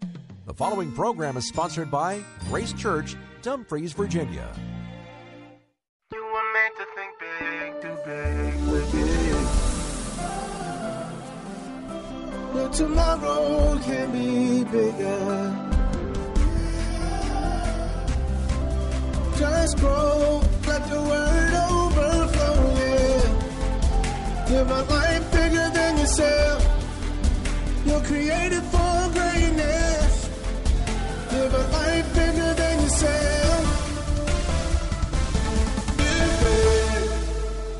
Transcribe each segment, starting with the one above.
The following program is sponsored by Grace Church, Dumfries, Virginia. You were meant to think big, too big, big. Your tomorrow can be bigger. Just grow, let the word overflow, yeah. Live a life bigger than yourself. You're created for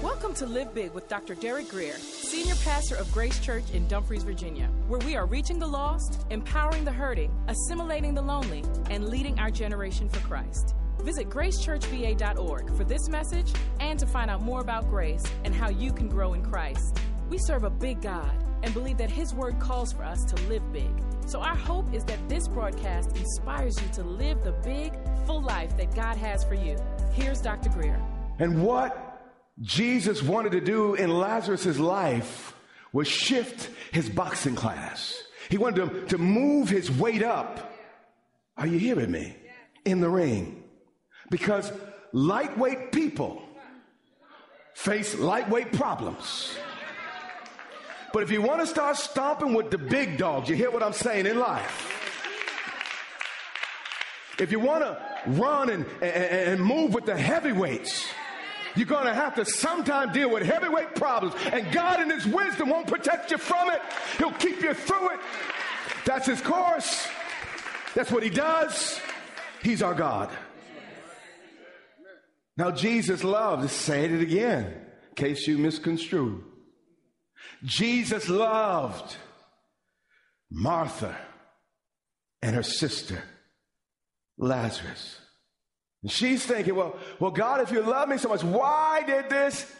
Welcome to Live Big with Dr. Derek Grier, Senior Pastor of Grace Church in Dumfries, Virginia, where we are reaching the lost, empowering the hurting, assimilating the lonely, and leading our generation for Christ. Visit gracechurchva.org for this message and to find out more about grace and how you can grow in Christ. We serve a big God and believe that His Word calls for us to live big. So, our hope is that this broadcast inspires you to live the big, full life that God has for you. Here's Dr. Grier. And what Jesus wanted to do in Lazarus' life was shift his boxing class. He wanted to, to move his weight up. Are you hearing me? In the ring. Because lightweight people face lightweight problems. But if you want to start stomping with the big dogs, you hear what I'm saying in life. If you want to run and, and, and move with the heavyweights, you're going to have to sometime deal with heavyweight problems. And God, in His wisdom, won't protect you from it. He'll keep you through it. That's His course. That's what He does. He's our God. Now, Jesus loved, say it again, in case you misconstrue. Jesus loved Martha and her sister, Lazarus. And she's thinking, well, well, God, if you love me so much, why did this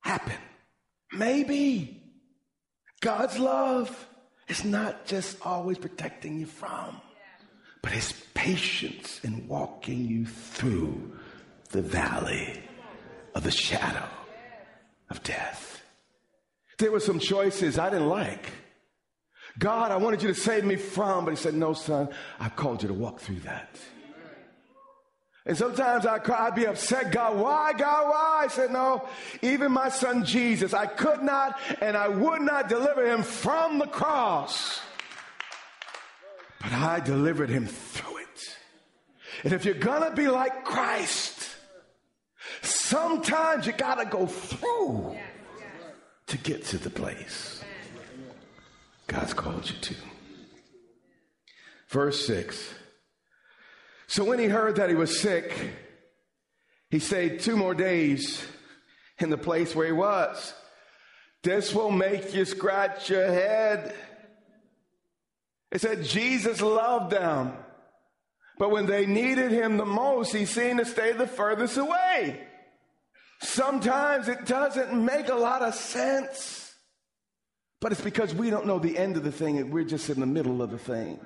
happen? Maybe God's love is not just always protecting you from, but his patience in walking you through the valley of the shadow of death. There were some choices I didn't like. God, I wanted you to save me from, but he said, no, son, I called you to walk through that. And sometimes I cry, I'd be upset, God, why, God, why? I said, no, even my son Jesus, I could not and I would not deliver him from the cross. But I delivered him through it. And if you're gonna be like Christ, sometimes you gotta go through to get to the place God's called you to. Verse 6. So when he heard that he was sick, he stayed two more days in the place where he was. This will make you scratch your head. It said Jesus loved them. But when they needed him the most, he seemed to stay the furthest away. Sometimes it doesn't make a lot of sense. But it's because we don't know the end of the thing and we're just in the middle of the thing.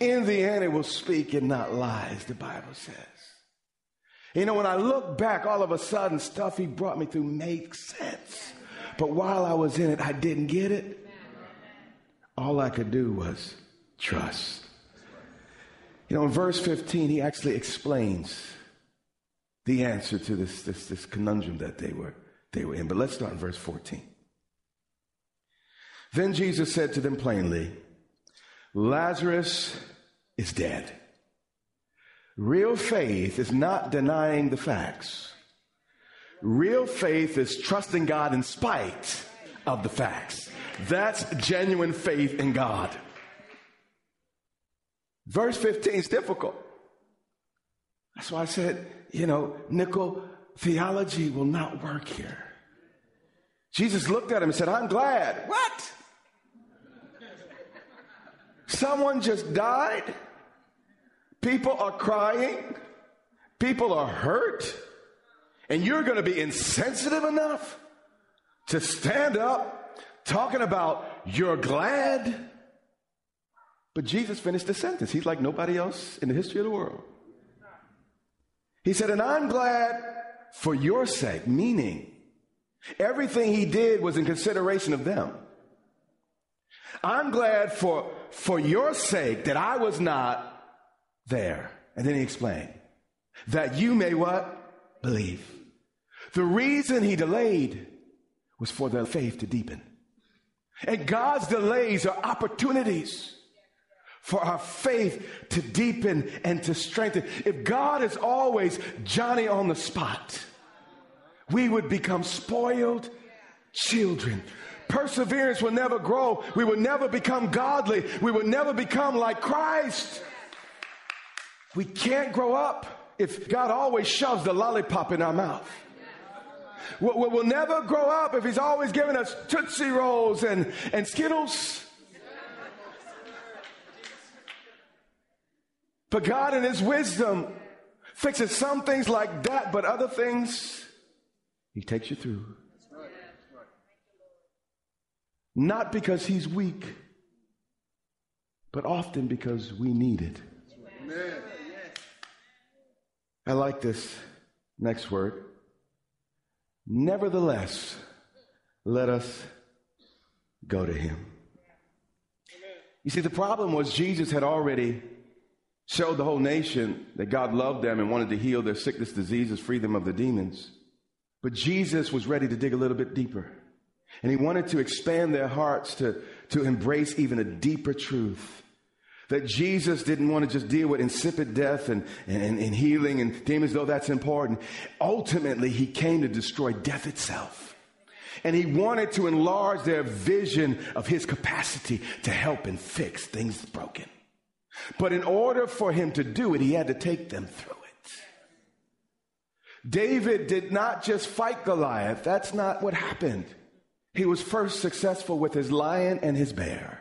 In the end, it will speak and not lies, the Bible says. You know, when I look back, all of a sudden, stuff he brought me through makes sense. But while I was in it, I didn't get it. All I could do was trust. You know, in verse 15, he actually explains the answer to this, this, this conundrum that they were, they were in. But let's start in verse 14. Then Jesus said to them plainly, Lazarus is dead. Real faith is not denying the facts. Real faith is trusting God in spite of the facts. That's genuine faith in God. Verse 15 is difficult. That's why I said, you know, nickel theology will not work here. Jesus looked at him and said, I'm glad. What? someone just died. People are crying. People are hurt. And you're going to be insensitive enough to stand up talking about you're glad. But Jesus finished the sentence. He's like nobody else in the history of the world. He said, And I'm glad for your sake, meaning everything he did was in consideration of them. I'm glad for, for your sake that I was not there. And then he explained that you may what? Believe. The reason he delayed was for their faith to deepen. And God's delays are opportunities for our faith to deepen and to strengthen. If God is always Johnny on the spot, we would become spoiled children. Perseverance will never grow. We will never become godly. We will never become like Christ. We can't grow up if God always shoves the lollipop in our mouth. We'll, we'll never grow up if He's always giving us Tootsie Rolls and, and Skittles. But God, in His wisdom, fixes some things like that, but other things, He takes you through. Not because He's weak, but often because we need it. I like this next word. Nevertheless, let us go to him. You see, the problem was Jesus had already showed the whole nation that God loved them and wanted to heal their sickness, diseases, free them of the demons. But Jesus was ready to dig a little bit deeper. And he wanted to expand their hearts to, to embrace even a deeper truth. That Jesus didn't want to just deal with insipid death and, and, and healing and demons, though that's important. Ultimately, he came to destroy death itself. And he wanted to enlarge their vision of his capacity to help and fix things broken. But in order for him to do it, he had to take them through it. David did not just fight Goliath. That's not what happened. He was first successful with his lion and his bear.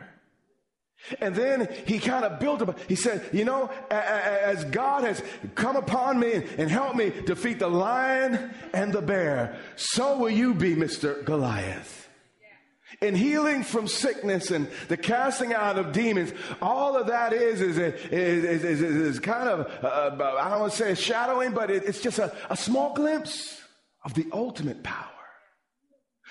And then he kind of built up. He said, You know, as God has come upon me and helped me defeat the lion and the bear, so will you be, Mr. Goliath. In healing from sickness and the casting out of demons, all of that is is is, is, is kind of uh, I don't want to say a shadowing, but it, it's just a, a small glimpse of the ultimate power.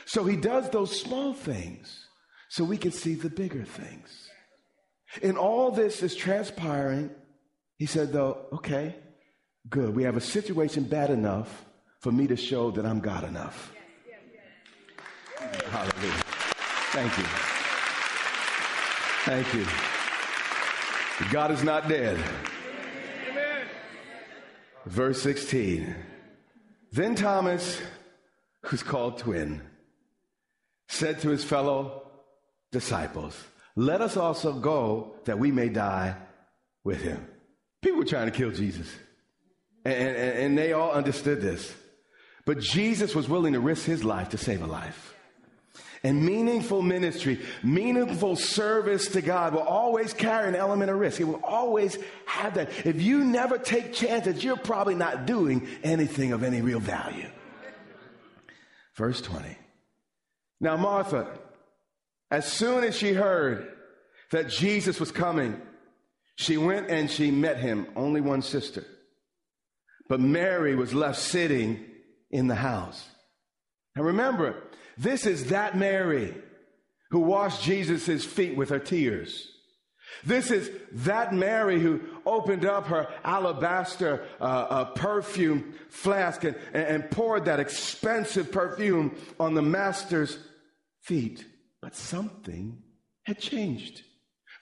So he does those small things so we can see the bigger things. And all this is transpiring. He said, though, okay, good. We have a situation bad enough for me to show that I'm God enough. Hallelujah. Thank you. Thank you. God is not dead. Verse 16. Then Thomas, who's called twin, said to his fellow disciples, let us also go that we may die with him. People were trying to kill Jesus. And, and, and, they all understood this. But Jesus was willing to risk his life to save a life. And meaningful ministry, meaningful service to God will always carry an element of risk. It will always have that. If you never take chances, you're probably not doing anything of any real value. Verse 20. Now, Martha, as soon as she heard that Jesus was coming, she went and she met him, only one sister. But Mary was left sitting in the house. And remember, this is that Mary who washed Jesus' feet with her tears. This is that Mary who opened up her alabaster uh, uh, perfume flask and, and poured that expensive perfume on the master's feet. But something had changed.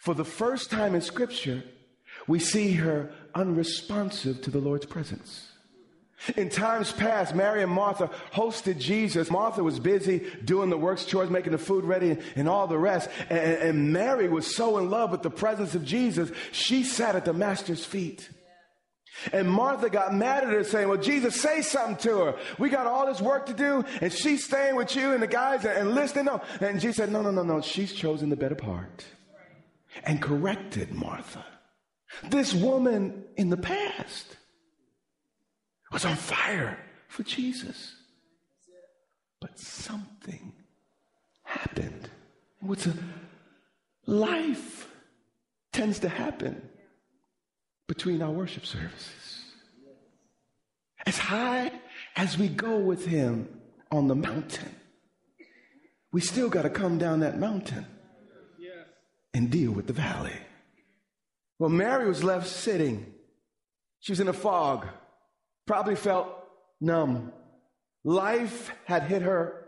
For the first time in Scripture, we see her unresponsive to the Lord's presence. In times past, Mary and Martha hosted Jesus. Martha was busy doing the works, chores, making the food ready, and all the rest. And, and, Mary was so in love with the presence of Jesus, she sat at the Master's feet. And Martha got mad at her, saying, Well, Jesus, say something to her. We got all this work to do, and she's staying with you and the guys and listening. No. And Jesus said, No, no, no, no. She's chosen the better part. and corrected Martha. This woman in the past was on fire for Jesus. But something happened. What's a life tends to happen between our worship services. As high as we go with him on the mountain, we still got to come down that mountain and deal with the valley. Well, Mary was left sitting. She was in a fog, probably felt numb. Life had hit her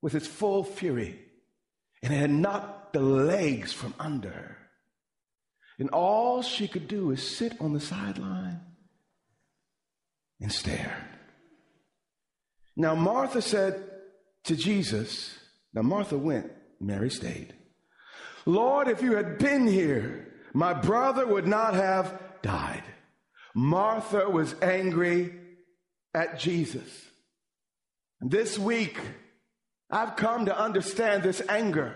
with its full fury, and it had knocked the legs from under her. And all she could do is sit on the sideline and stare. Now, Martha said to Jesus, now Martha went, Mary stayed. Lord, if you had been here, my brother would not have died. Martha was angry at Jesus. And this week, I've come to understand this anger.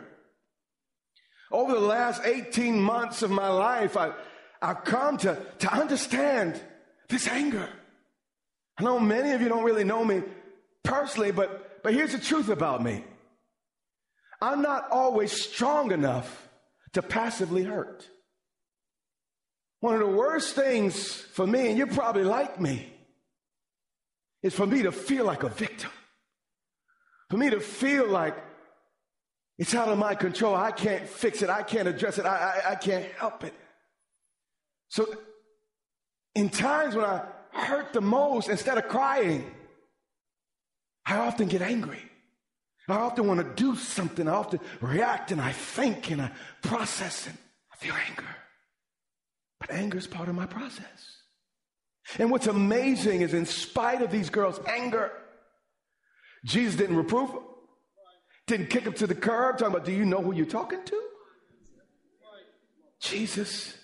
Over the last 18 months of my life, I, I've come to, to understand this anger. I know many of you don't really know me personally, but, but here's the truth about me. I'm not always strong enough to passively hurt. One of the worst things for me, and you're probably like me, is for me to feel like a victim. For me to feel like it's out of my control. I can't fix it. I can't address it. I, I, I can't help it. So, in times when I hurt the most, instead of crying, I often get angry. I often want to do something. I often react and I think and I process and I feel anger. But anger is part of my process. And what's amazing is, in spite of these girls' anger, Jesus didn't reprove them, didn't kick them to the curb, talking about, Do you know who you're talking to? Jesus,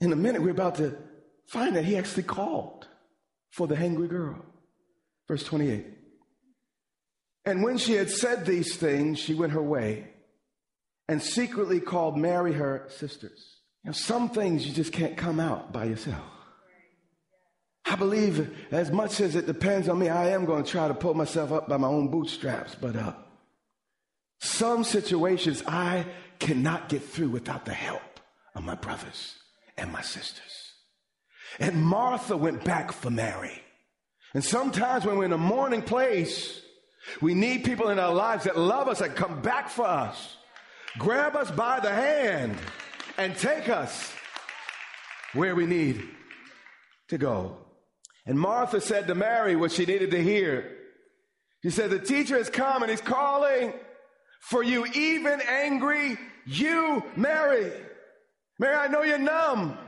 in a minute, we're about to find that he actually called for the hungry girl. Verse 28. And when she had said these things, she went her way and secretly called Mary her sisters. You know, some things you just can't come out by yourself. I believe as much as it depends on me, I am going to try to pull myself up by my own bootstraps. But uh, some situations I cannot get through without the help of my brothers and my sisters. And Martha went back for Mary. And sometimes when we're in a mourning place, we need people in our lives that love us, that come back for us, grab us by the hand, and take us where we need to go. And Martha said to Mary what she needed to hear. She said, The teacher has come and he's calling for you, even angry, you, Mary. Mary, I know you're numb.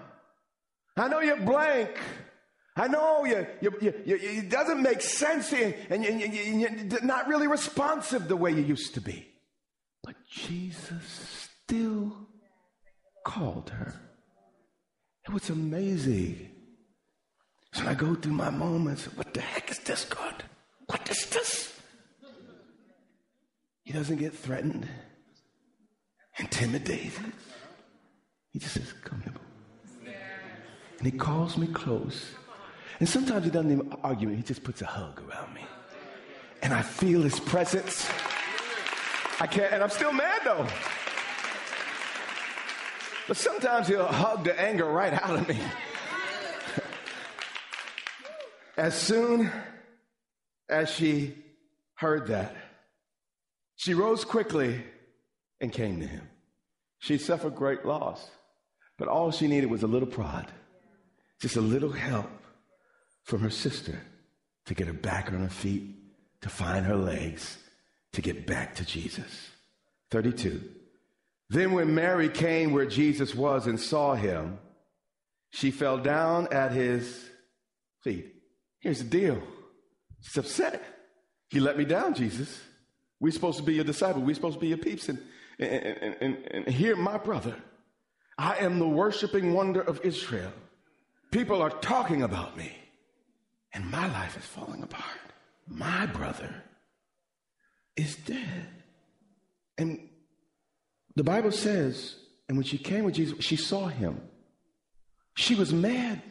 I know you're blank. I know you, you, you, you it doesn't make sense and, and, and you're not really responsive the way you used to be. But Jesus still called her. It was amazing so I go through my moments. What the heck is this, God? What is this? He doesn't get threatened, intimidated. He just says, Come here. And he calls me close. And sometimes he doesn't even argue, he just puts a hug around me. And I feel his presence. I can't, and I'm still mad though. But sometimes he'll hug the anger right out of me. As soon as she heard that, she rose quickly and came to him. She suffered great loss, but all she needed was a little prod, just a little help from her sister to get her back on her feet, to find her legs, to get back to Jesus. 32. Then when Mary came where Jesus was and saw him, she fell down at his feet Here's the deal. She's upset. He let me down, Jesus. We're supposed to be your disciple. We're supposed to be your peeps. And, and, and, and, here, my brother, I am the worshiping wonder of Israel. People are talking about me, and my life is falling apart. My brother is dead. And the Bible says And when she came with Jesus, she saw him. She was mad,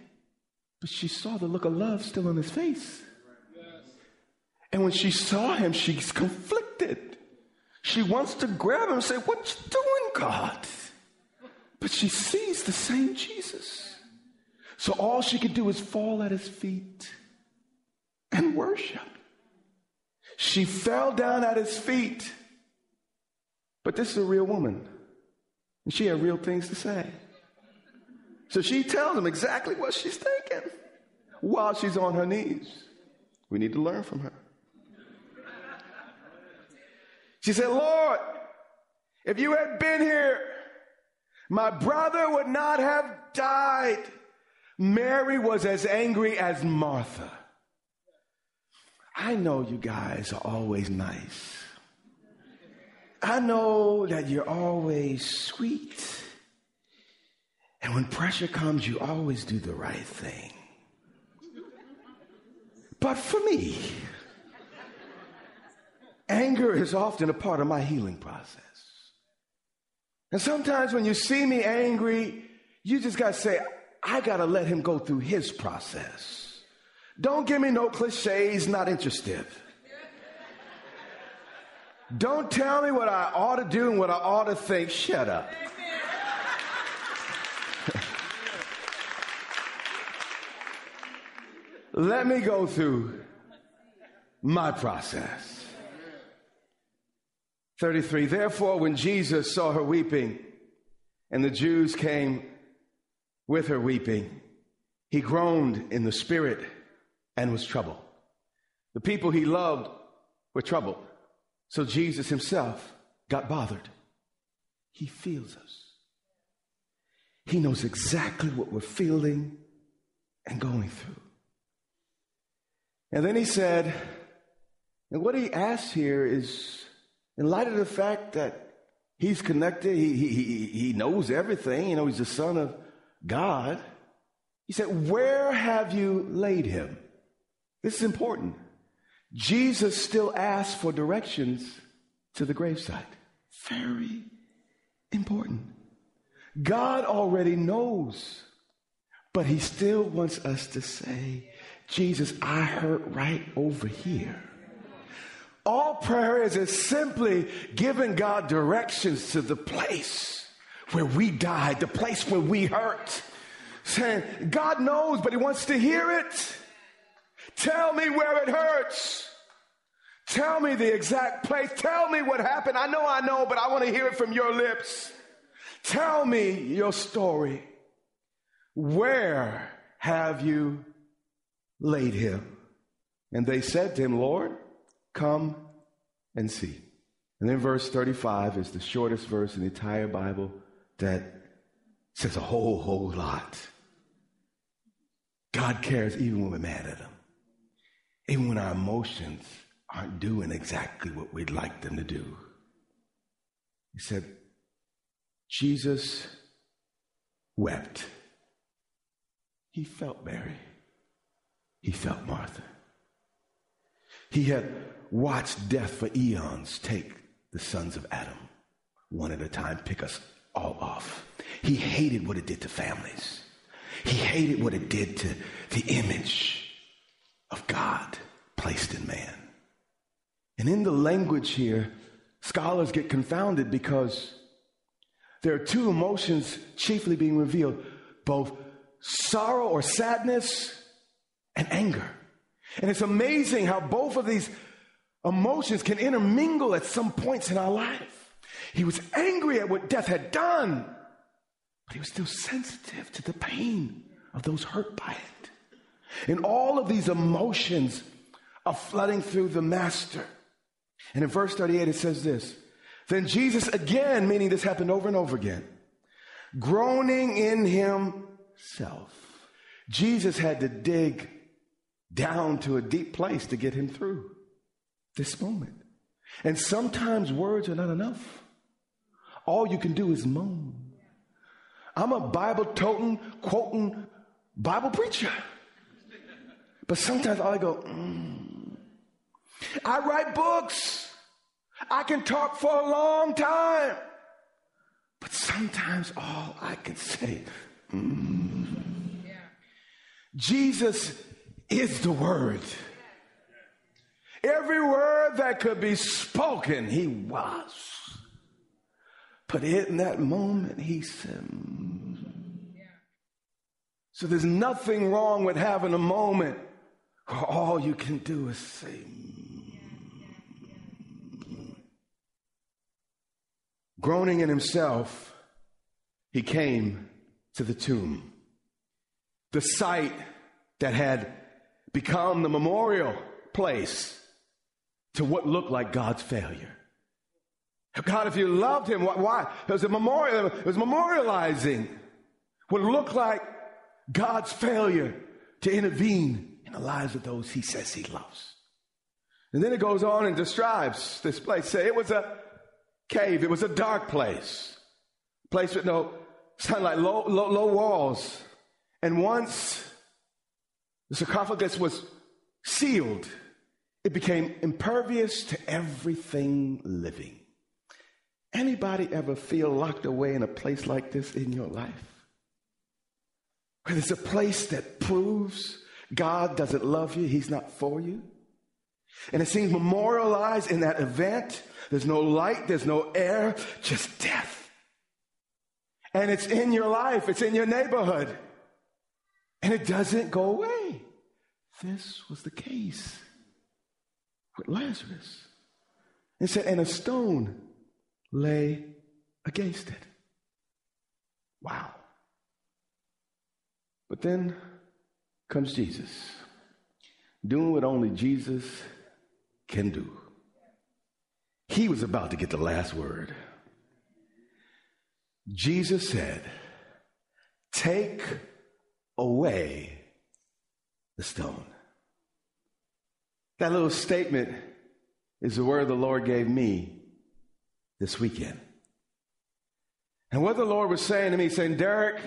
but she saw the look of love still on his face. And when she saw him, she's conflicted. She wants to grab him and say, What you doing, God? But she sees the same Jesus. So all she could do is fall at his feet and worship. She fell down at his feet. But this is a real woman. And she had real things to say. So she tells him exactly what she's thinking while she's on her knees. We need to learn from her. She said, Lord, if you had been here, my brother would not have died. Mary was as angry as Martha. I know you guys are always nice. I know that you're always sweet. And when pressure comes, you always do the right thing. But for me, anger is often a part of my healing process. And sometimes when you see me angry, you just got to say, I got to let him go through his process. Don't give me no cliches, not interested. Don't tell me what I ought to do and what I ought to think. Shut up. Let me go through my process. 33. Therefore, when Jesus saw her weeping, and the Jews came with her weeping, he groaned in the spirit and was troubled. The people he loved were troubled. So Jesus himself got bothered. He feels us. He knows exactly what we're feeling and going through. And then he said, and what he asks here is in light of the fact that he's connected, he, he, he knows everything, you know, he's the son of God. He said, Where have you laid him? This is important. Jesus still asks for directions to the gravesite. Very important. God already knows, but he still wants us to say, Jesus, I hurt right over here. All prayer is is simply giving God directions to the place where we died, the place where we hurt. Saying, God knows, but he wants to hear it. Tell me where it hurts. Tell me the exact place. Tell me what happened. I know I know, but I want to hear it from your lips. Tell me your story. Where have you laid him? And they said to him, Lord, come and see. And then verse 35 is the shortest verse in the entire Bible that says a whole, whole lot. God cares even when we're mad at him. Even when our emotions aren't doing exactly what we'd like them to do. He said, Jesus wept. He felt Mary. He felt Martha. He had watched death for eons take the sons of Adam one at a time, pick us all off. He hated what it did to families. He hated what it did to the image of God placed in man. And in the language here, scholars get confounded because there are two emotions chiefly being revealed both sorrow or sadness and anger. And it's amazing how both of these emotions can intermingle at some points in our life. He was angry at what death had done, but he was still sensitive to the pain of those hurt by it. And all of these emotions are flooding through the master. And in verse 38, it says this Then Jesus, again, meaning this happened over and over again, groaning in himself. Jesus had to dig down to a deep place to get him through this moment. And sometimes words are not enough. All you can do is moan. I'm a Bible toting, quoting Bible preacher. But sometimes I go, mm. I write books. I can talk for a long time. But sometimes all I can say, mm. Jesus is the Word. Every word that could be spoken, He was. But in that moment, He said, mm. So there's nothing wrong with having a moment where all you can do is say, Groaning in himself, he came to the tomb. The site that had become the memorial place to what looked like God's failure. God, if you loved him, why? It was a memorial, it was memorializing what looked like God's failure to intervene in the lives of those he says he loves. And then it goes on and describes this place. Say it was a cave, it was a dark place, place with no sunlight, low, low, low walls. And once the sarcophagus was sealed, it became impervious to everything living. Anybody ever feel locked away in a place like this in your life? Where it's a place that proves God doesn't love you, He's not for you. And it seems memorialized in that event. There's no light, there's no air, just death. And it's in your life, it's in your neighborhood. And it doesn't go away. This was the case with Lazarus. It said, and a stone lay against it. Wow. But then comes Jesus, doing what only Jesus can do. He was about to get the last word. Jesus said, Take away the stone. That little statement is the word the Lord gave me this weekend. And what the Lord was saying to me, saying, Derek,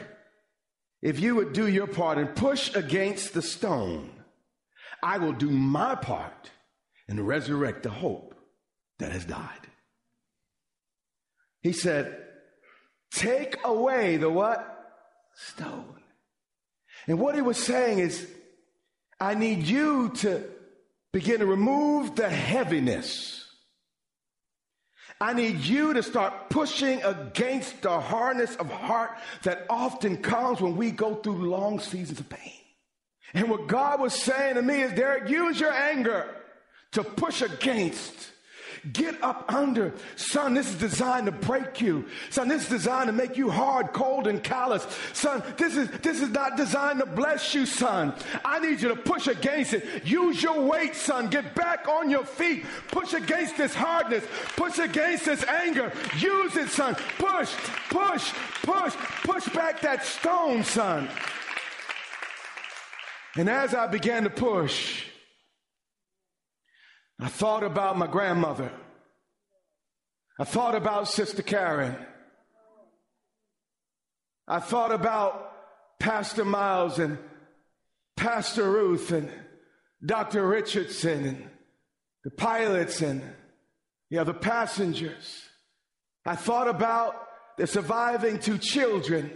if you would do your part and push against the stone, I will do my part and resurrect the hope that has died. He said, Take away the what? Stone. And what he was saying is, I need you to begin to remove the heaviness. I need you to start pushing against the hardness of heart that often comes when we go through long seasons of pain. And what God was saying to me is, Derek, use your anger to push against Get up under. Son, this is designed to break you. Son, this is designed to make you hard, cold, and callous. Son, this is, this is not designed to bless you, son. I need you to push against it. Use your weight, son. Get back on your feet. Push against this hardness. Push against this anger. Use it, son. Push, push, push. Push back that stone, son. And as I began to push, I thought about my grandmother. I thought about Sister Karen. I thought about Pastor Miles and Pastor Ruth and Dr. Richardson and the pilots and the other passengers. I thought about the surviving two children.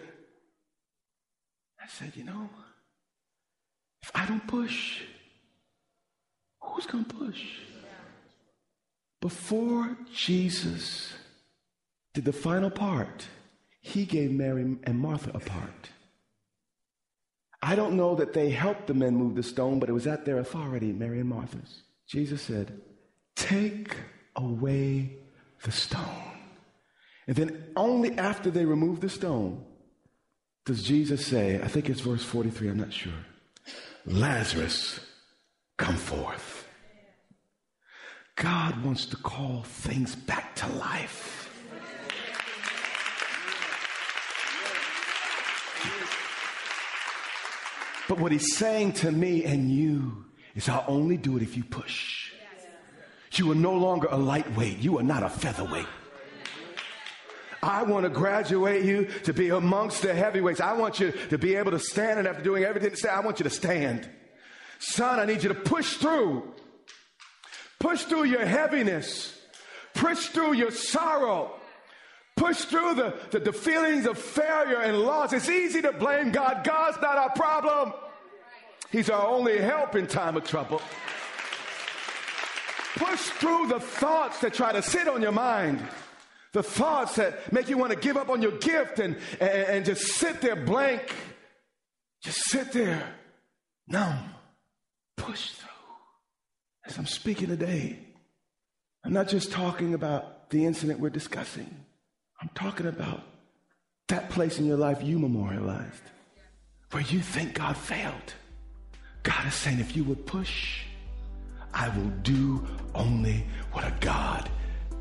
I said, you know, if I don't push, who's going to push? Before Jesus did the final part, he gave Mary and Martha a part. I don't know that they helped the men move the stone, but it was at their authority, Mary and Martha's. Jesus said, Take away the stone. And then only after they remove the stone does Jesus say, I think it's verse 43, I'm not sure, Lazarus, come forth. God wants to call things back to life. But what he's saying to me and you is I'll only do it if you push. You are no longer a lightweight. You are not a featherweight. I want to graduate you to be amongst the heavyweights. I want you to be able to stand and after doing everything to say, I want you to stand. Son, I need you to push through. Push through your heaviness. Push through your sorrow. Push through the, the, the feelings of failure and loss. It's easy to blame God. God's not our problem. He's our only help in time of trouble. Push through the thoughts that try to sit on your mind. The thoughts that make you want to give up on your gift and, and, and just sit there blank. Just sit there numb. Push through. As I'm speaking today, I'm not just talking about the incident we're discussing. I'm talking about that place in your life you memorialized where you think God failed. God is saying, if you would push, I will do only what a God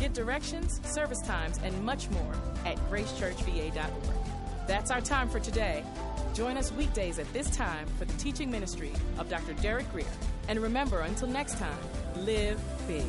Get directions, service times, and much more at gracechurchva.org. That's our time for today. Join us weekdays at this time for the teaching ministry of Dr. Derek Grier. And remember, until next time, live big.